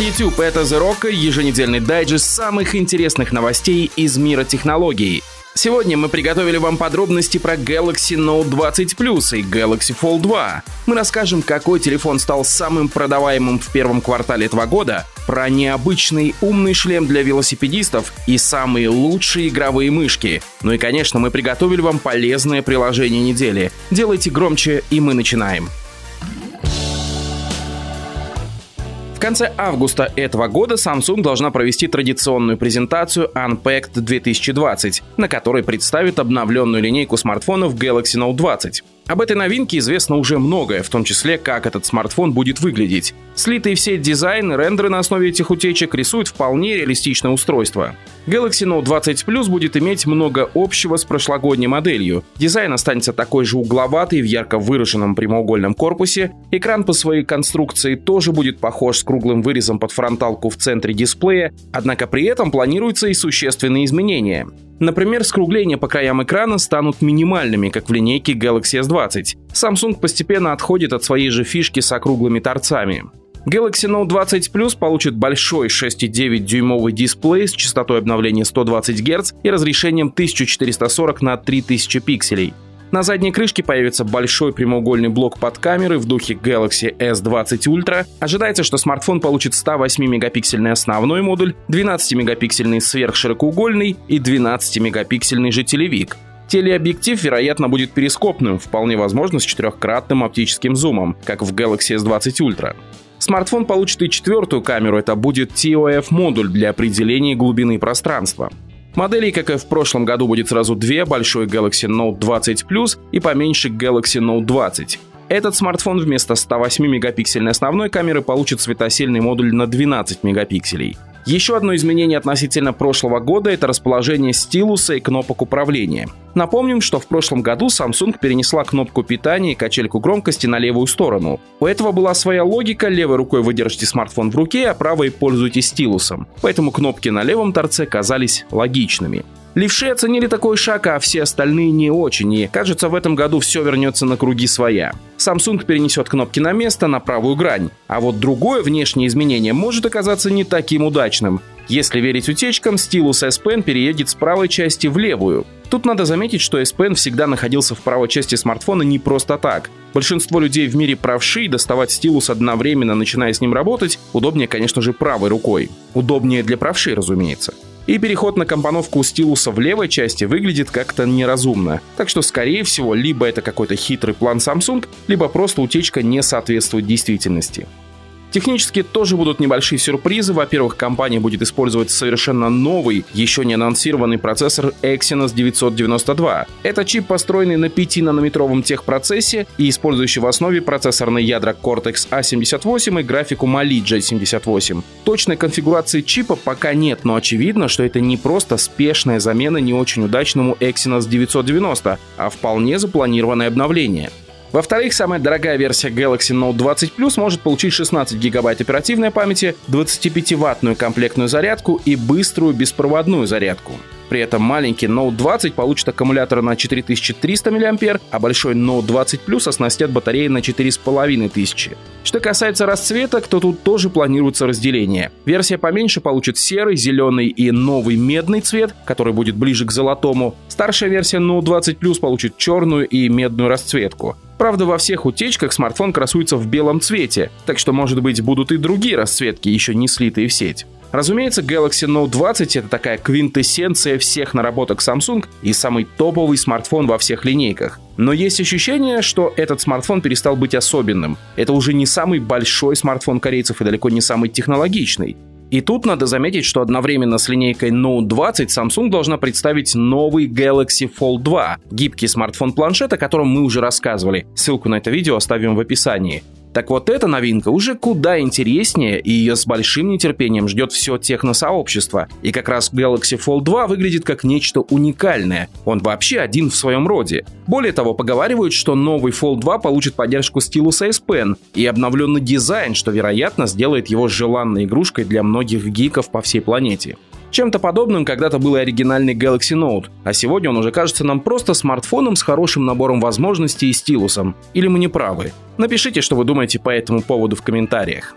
YouTube! Это The Rock, еженедельный дайджест самых интересных новостей из мира технологий. Сегодня мы приготовили вам подробности про Galaxy Note 20 Plus и Galaxy Fold 2. Мы расскажем, какой телефон стал самым продаваемым в первом квартале этого года, про необычный умный шлем для велосипедистов и самые лучшие игровые мышки. Ну и, конечно, мы приготовили вам полезное приложение недели. Делайте громче, и мы начинаем. В конце августа этого года Samsung должна провести традиционную презентацию Unpacked 2020, на которой представит обновленную линейку смартфонов Galaxy Note 20. Об этой новинке известно уже многое, в том числе, как этот смартфон будет выглядеть. Слитый в сеть дизайн рендеры на основе этих утечек рисуют вполне реалистичное устройство. Galaxy Note 20 Plus будет иметь много общего с прошлогодней моделью. Дизайн останется такой же угловатый в ярко выраженном прямоугольном корпусе. Экран по своей конструкции тоже будет похож с круглым вырезом под фронталку в центре дисплея, однако при этом планируются и существенные изменения. Например, скругления по краям экрана станут минимальными, как в линейке Galaxy S20. Samsung постепенно отходит от своей же фишки с округлыми торцами. Galaxy Note 20 Plus получит большой 6,9-дюймовый дисплей с частотой обновления 120 Гц и разрешением 1440 на 3000 пикселей. На задней крышке появится большой прямоугольный блок под камеры в духе Galaxy S20 Ultra. Ожидается, что смартфон получит 108-мегапиксельный основной модуль, 12-мегапиксельный сверхширокоугольный и 12-мегапиксельный же телевик. Телеобъектив, вероятно, будет перископным, вполне возможно с четырехкратным оптическим зумом, как в Galaxy S20 Ultra. Смартфон получит и четвертую камеру, это будет TOF-модуль для определения глубины пространства. Моделей, как и в прошлом году, будет сразу две, большой Galaxy Note 20 Plus и поменьше Galaxy Note 20. Этот смартфон вместо 108-мегапиксельной основной камеры получит светосильный модуль на 12 мегапикселей. Еще одно изменение относительно прошлого года – это расположение стилуса и кнопок управления. Напомним, что в прошлом году Samsung перенесла кнопку питания и качельку громкости на левую сторону. У этого была своя логика, левой рукой вы держите смартфон в руке, а правой пользуетесь стилусом. Поэтому кнопки на левом торце казались логичными. Левши оценили такой шаг, а все остальные не очень, и кажется, в этом году все вернется на круги своя. Samsung перенесет кнопки на место, на правую грань. А вот другое внешнее изменение может оказаться не таким удачным. Если верить утечкам, стилус S Pen переедет с правой части в левую. Тут надо заметить, что S Pen всегда находился в правой части смартфона не просто так. Большинство людей в мире правши, доставать стилус одновременно, начиная с ним работать, удобнее, конечно же, правой рукой. Удобнее для правши, разумеется. И переход на компоновку стилуса в левой части выглядит как-то неразумно. Так что, скорее всего, либо это какой-то хитрый план Samsung, либо просто утечка не соответствует действительности. Технически тоже будут небольшие сюрпризы. Во-первых, компания будет использовать совершенно новый, еще не анонсированный процессор Exynos 992. Это чип, построенный на 5-нанометровом техпроцессе и использующий в основе процессорные ядра Cortex A78 и графику Mali J78. Точной конфигурации чипа пока нет, но очевидно, что это не просто спешная замена не очень удачному Exynos 990, а вполне запланированное обновление. Во-вторых, самая дорогая версия Galaxy Note 20 Plus может получить 16 гигабайт оперативной памяти, 25-ваттную комплектную зарядку и быструю беспроводную зарядку. При этом маленький Note 20 получит аккумулятор на 4300 мАh, а большой Note 20 Plus оснастят батареей на 4500. Что касается расцветок, то тут тоже планируется разделение. Версия поменьше получит серый, зеленый и новый медный цвет, который будет ближе к золотому. Старшая версия Note 20 Plus получит черную и медную расцветку. Правда, во всех утечках смартфон красуется в белом цвете, так что, может быть, будут и другие расцветки, еще не слитые в сеть. Разумеется, Galaxy Note 20 это такая квинтэссенция всех наработок Samsung и самый топовый смартфон во всех линейках. Но есть ощущение, что этот смартфон перестал быть особенным. Это уже не самый большой смартфон корейцев и далеко не самый технологичный. И тут надо заметить, что одновременно с линейкой Note 20 Samsung должна представить новый Galaxy Fold 2, гибкий смартфон-планшет, о котором мы уже рассказывали. Ссылку на это видео оставим в описании. Так вот, эта новинка уже куда интереснее, и ее с большим нетерпением ждет все техносообщество. И как раз Galaxy Fold 2 выглядит как нечто уникальное. Он вообще один в своем роде. Более того, поговаривают, что новый Fold 2 получит поддержку стилуса S Pen и обновленный дизайн, что, вероятно, сделает его желанной игрушкой для многих гиков по всей планете. Чем-то подобным когда-то был и оригинальный Galaxy Note, а сегодня он уже кажется нам просто смартфоном с хорошим набором возможностей и стилусом. Или мы не правы? Напишите, что вы думаете по этому поводу в комментариях.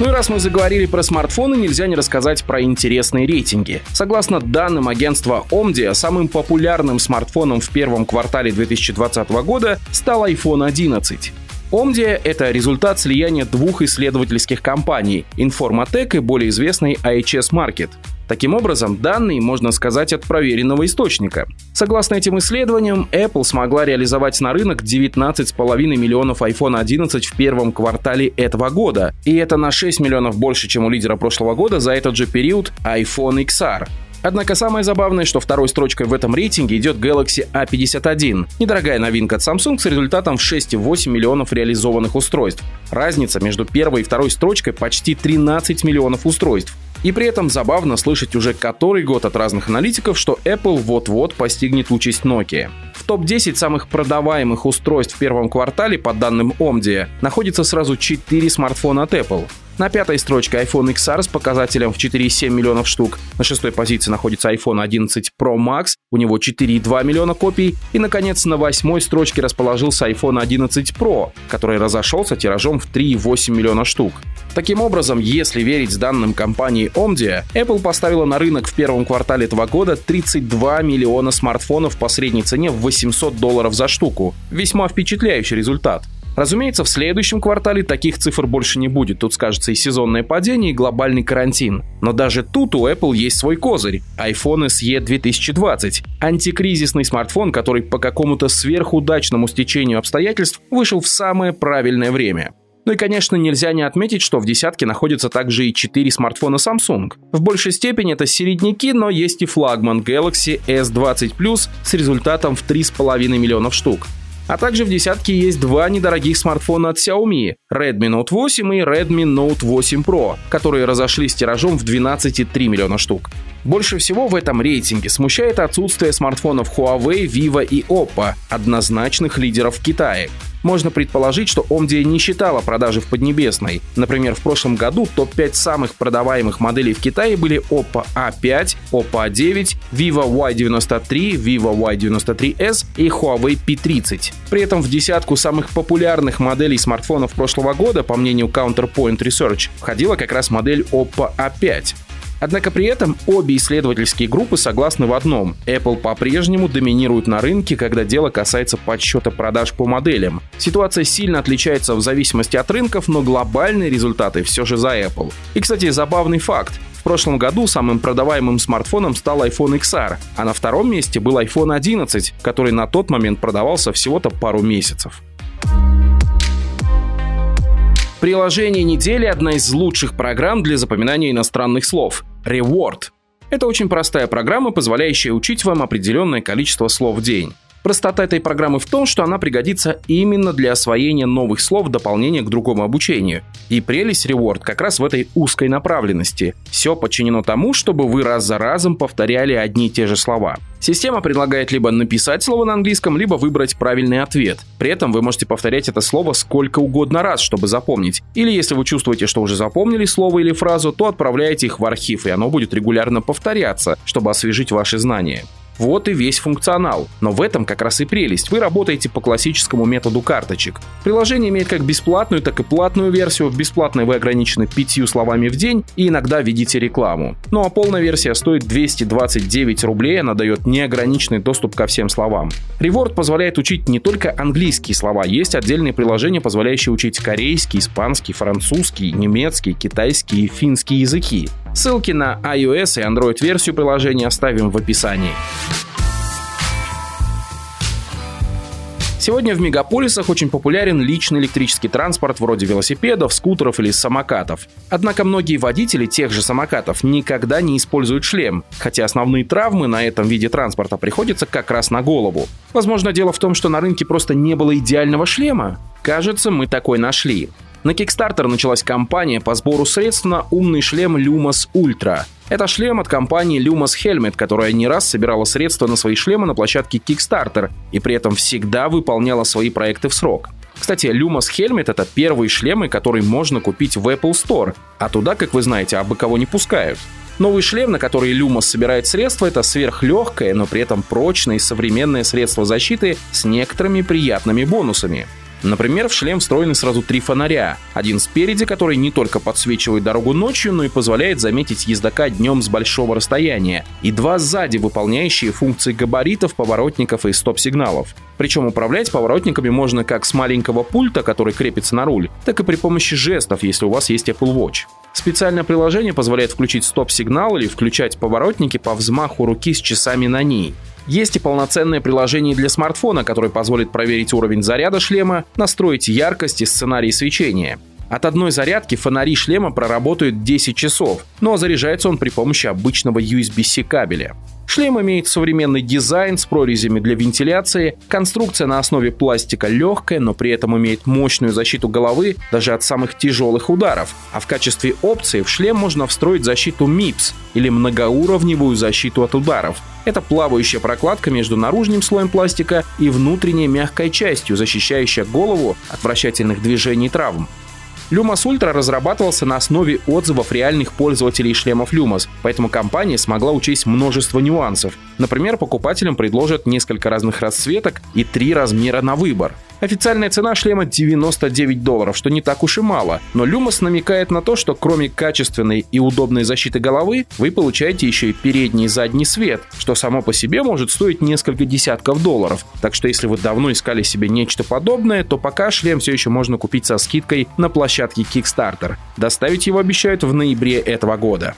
Ну и раз мы заговорили про смартфоны, нельзя не рассказать про интересные рейтинги. Согласно данным агентства Omdia, самым популярным смартфоном в первом квартале 2020 года стал iPhone 11. Omdia — это результат слияния двух исследовательских компаний — Informatec и более известной IHS Market. Таким образом, данные можно сказать от проверенного источника. Согласно этим исследованиям, Apple смогла реализовать на рынок 19,5 миллионов iPhone 11 в первом квартале этого года. И это на 6 миллионов больше, чем у лидера прошлого года за этот же период iPhone XR. Однако самое забавное, что второй строчкой в этом рейтинге идет Galaxy A51. Недорогая новинка от Samsung с результатом в 6,8 миллионов реализованных устройств. Разница между первой и второй строчкой почти 13 миллионов устройств. И при этом забавно слышать уже который год от разных аналитиков, что Apple вот-вот постигнет участь Nokia. В топ-10 самых продаваемых устройств в первом квартале, по данным Omdia, находится сразу 4 смартфона от Apple. На пятой строчке iPhone XR с показателем в 4,7 миллионов штук. На шестой позиции находится iPhone 11 Pro Max, у него 4,2 миллиона копий. И, наконец, на восьмой строчке расположился iPhone 11 Pro, который разошелся тиражом в 3,8 миллиона штук. Таким образом, если верить данным компании Omdia, Apple поставила на рынок в первом квартале этого года 32 миллиона смартфонов по средней цене в 800 долларов за штуку. Весьма впечатляющий результат. Разумеется, в следующем квартале таких цифр больше не будет. Тут скажется и сезонное падение, и глобальный карантин. Но даже тут у Apple есть свой козырь – iPhone SE 2020. Антикризисный смартфон, который по какому-то сверхудачному стечению обстоятельств вышел в самое правильное время. Ну и, конечно, нельзя не отметить, что в десятке находятся также и 4 смартфона Samsung. В большей степени это середняки, но есть и флагман Galaxy S20 Plus с результатом в 3,5 миллионов штук. А также в десятке есть два недорогих смартфона от Xiaomi – Redmi Note 8 и Redmi Note 8 Pro, которые разошлись тиражом в 12,3 миллиона штук. Больше всего в этом рейтинге смущает отсутствие смартфонов Huawei, Vivo и Oppo, однозначных лидеров в Китае. Можно предположить, что Omdia не считала продажи в Поднебесной. Например, в прошлом году топ-5 самых продаваемых моделей в Китае были Oppo A5, Oppo A9, Vivo Y93, Vivo Y93s и Huawei P30. При этом в десятку самых популярных моделей смартфонов прошлого года, по мнению Counterpoint Research, входила как раз модель Oppo A5. Однако при этом обе исследовательские группы согласны в одном. Apple по-прежнему доминирует на рынке, когда дело касается подсчета продаж по моделям. Ситуация сильно отличается в зависимости от рынков, но глобальные результаты все же за Apple. И, кстати, забавный факт. В прошлом году самым продаваемым смартфоном стал iPhone XR, а на втором месте был iPhone 11, который на тот момент продавался всего-то пару месяцев. Приложение недели – одна из лучших программ для запоминания иностранных слов. Reward. Это очень простая программа, позволяющая учить вам определенное количество слов в день. Простота этой программы в том, что она пригодится именно для освоения новых слов в дополнение к другому обучению. И прелесть Reward как раз в этой узкой направленности. Все подчинено тому, чтобы вы раз за разом повторяли одни и те же слова. Система предлагает либо написать слово на английском, либо выбрать правильный ответ. При этом вы можете повторять это слово сколько угодно раз, чтобы запомнить. Или если вы чувствуете, что уже запомнили слово или фразу, то отправляете их в архив, и оно будет регулярно повторяться, чтобы освежить ваши знания. Вот и весь функционал. Но в этом как раз и прелесть. Вы работаете по классическому методу карточек. Приложение имеет как бесплатную, так и платную версию. В бесплатной вы ограничены пятью словами в день и иногда видите рекламу. Ну а полная версия стоит 229 рублей, она дает неограниченный доступ ко всем словам. Реворд позволяет учить не только английские слова, есть отдельные приложения, позволяющие учить корейский, испанский, французский, немецкий, китайский и финский языки. Ссылки на iOS и Android версию приложения оставим в описании. Сегодня в мегаполисах очень популярен личный электрический транспорт вроде велосипедов, скутеров или самокатов. Однако многие водители тех же самокатов никогда не используют шлем, хотя основные травмы на этом виде транспорта приходятся как раз на голову. Возможно, дело в том, что на рынке просто не было идеального шлема. Кажется, мы такой нашли. На Kickstarter началась кампания по сбору средств на умный шлем Lumos Ultra. Это шлем от компании Lumos Helmet, которая не раз собирала средства на свои шлемы на площадке Kickstarter и при этом всегда выполняла свои проекты в срок. Кстати, Lumos Helmet — это первые шлемы, которые можно купить в Apple Store, а туда, как вы знаете, абы кого не пускают. Новый шлем, на который Lumos собирает средства, это сверхлегкое, но при этом прочное и современное средство защиты с некоторыми приятными бонусами. Например, в шлем встроены сразу три фонаря. Один спереди, который не только подсвечивает дорогу ночью, но и позволяет заметить ездока днем с большого расстояния. И два сзади, выполняющие функции габаритов, поворотников и стоп-сигналов. Причем управлять поворотниками можно как с маленького пульта, который крепится на руль, так и при помощи жестов, если у вас есть Apple Watch. Специальное приложение позволяет включить стоп-сигнал или включать поворотники по взмаху руки с часами на ней. Есть и полноценное приложение для смартфона, которое позволит проверить уровень заряда шлема, настроить яркость и сценарий свечения. От одной зарядки фонари шлема проработают 10 часов, но заряжается он при помощи обычного USB-C кабеля. Шлем имеет современный дизайн с прорезями для вентиляции, конструкция на основе пластика легкая, но при этом имеет мощную защиту головы даже от самых тяжелых ударов. А в качестве опции в шлем можно встроить защиту MIPS или многоуровневую защиту от ударов. Это плавающая прокладка между наружным слоем пластика и внутренней мягкой частью, защищающая голову от вращательных движений и травм. Lumos Ultra разрабатывался на основе отзывов реальных пользователей шлемов Lumos, поэтому компания смогла учесть множество нюансов. Например, покупателям предложат несколько разных расцветок и три размера на выбор. Официальная цена шлема 99 долларов, что не так уж и мало, но Lumos намекает на то, что кроме качественной и удобной защиты головы, вы получаете еще и передний и задний свет, что само по себе может стоить несколько десятков долларов. Так что если вы давно искали себе нечто подобное, то пока шлем все еще можно купить со скидкой на площадке Kickstarter. Доставить его обещают в ноябре этого года.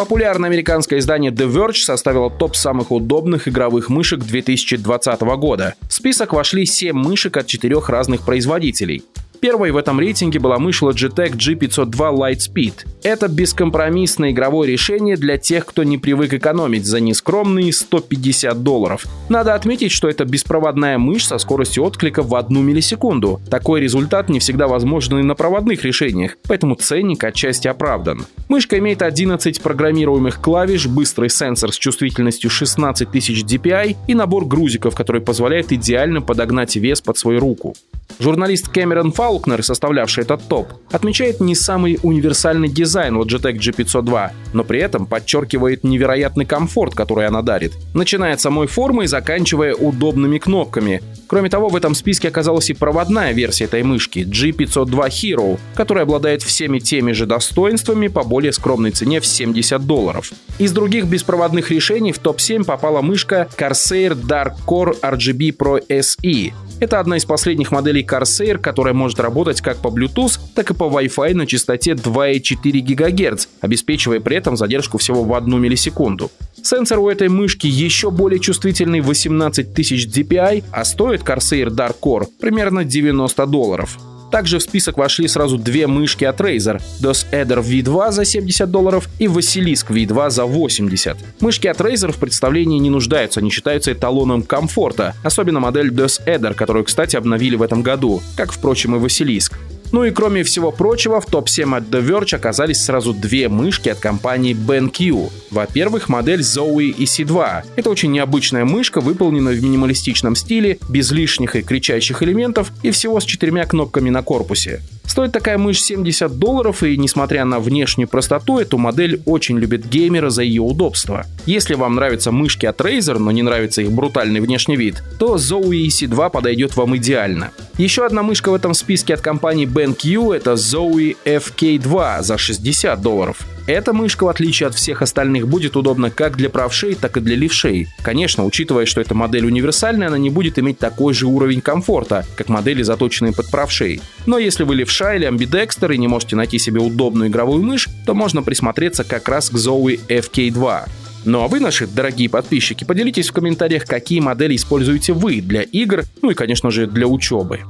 Популярное американское издание The Verge составило топ самых удобных игровых мышек 2020 года. В список вошли 7 мышек от четырех разных производителей. Первой в этом рейтинге была мышь Logitech G502 Lightspeed. Это бескомпромиссное игровое решение для тех, кто не привык экономить за нескромные 150 долларов. Надо отметить, что это беспроводная мышь со скоростью отклика в одну миллисекунду. Такой результат не всегда возможен и на проводных решениях, поэтому ценник отчасти оправдан. Мышка имеет 11 программируемых клавиш, быстрый сенсор с чувствительностью 16 тысяч DPI и набор грузиков, который позволяет идеально подогнать вес под свою руку. Журналист Кэмерон Фаулкнер, составлявший этот топ, отмечает не самый универсальный дизайн Logitech G502, но при этом подчеркивает невероятный комфорт, который она дарит, начиная от самой формы и заканчивая удобными кнопками. Кроме того, в этом списке оказалась и проводная версия этой мышки G502 Hero, которая обладает всеми теми же достоинствами по более скромной цене в 70 долларов. Из других беспроводных решений в топ-7 попала мышка Corsair Dark Core RGB Pro SE, это одна из последних моделей Corsair, которая может работать как по Bluetooth, так и по Wi-Fi на частоте 2,4 ГГц, обеспечивая при этом задержку всего в 1 миллисекунду. Сенсор у этой мышки еще более чувствительный 18 тысяч DPI, а стоит Corsair Dark Core примерно 90 долларов. Также в список вошли сразу две мышки от Razer – DOS Eder V2 за 70 долларов и Vasilisk V2 за 80. Мышки от Razer в представлении не нуждаются, они считаются эталоном комфорта, особенно модель DOS Eder, которую, кстати, обновили в этом году, как, впрочем, и Vasilisk. Ну и кроме всего прочего, в топ-7 от The Verge оказались сразу две мышки от компании BenQ. Во-первых, модель Zoe EC2. Это очень необычная мышка, выполненная в минималистичном стиле, без лишних и кричащих элементов и всего с четырьмя кнопками на корпусе. Стоит такая мышь 70 долларов, и несмотря на внешнюю простоту, эту модель очень любят геймеры за ее удобство. Если вам нравятся мышки от Razer, но не нравится их брутальный внешний вид, то Zoe EC2 подойдет вам идеально. Еще одна мышка в этом списке от компании BenQ — это Zoe FK2 за 60 долларов. Эта мышка, в отличие от всех остальных, будет удобна как для правшей, так и для левшей. Конечно, учитывая, что эта модель универсальная, она не будет иметь такой же уровень комфорта, как модели, заточенные под правшей. Но если вы левша или амбидекстер и не можете найти себе удобную игровую мышь, то можно присмотреться как раз к Zoe FK2. Ну а вы, наши дорогие подписчики, поделитесь в комментариях, какие модели используете вы для игр, ну и, конечно же, для учебы.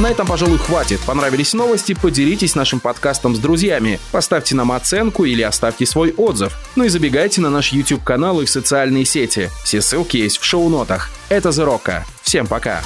На этом, пожалуй, хватит. Понравились новости? Поделитесь нашим подкастом с друзьями. Поставьте нам оценку или оставьте свой отзыв. Ну и забегайте на наш YouTube-канал и в социальные сети. Все ссылки есть в шоу-нотах. Это Rock. Всем пока!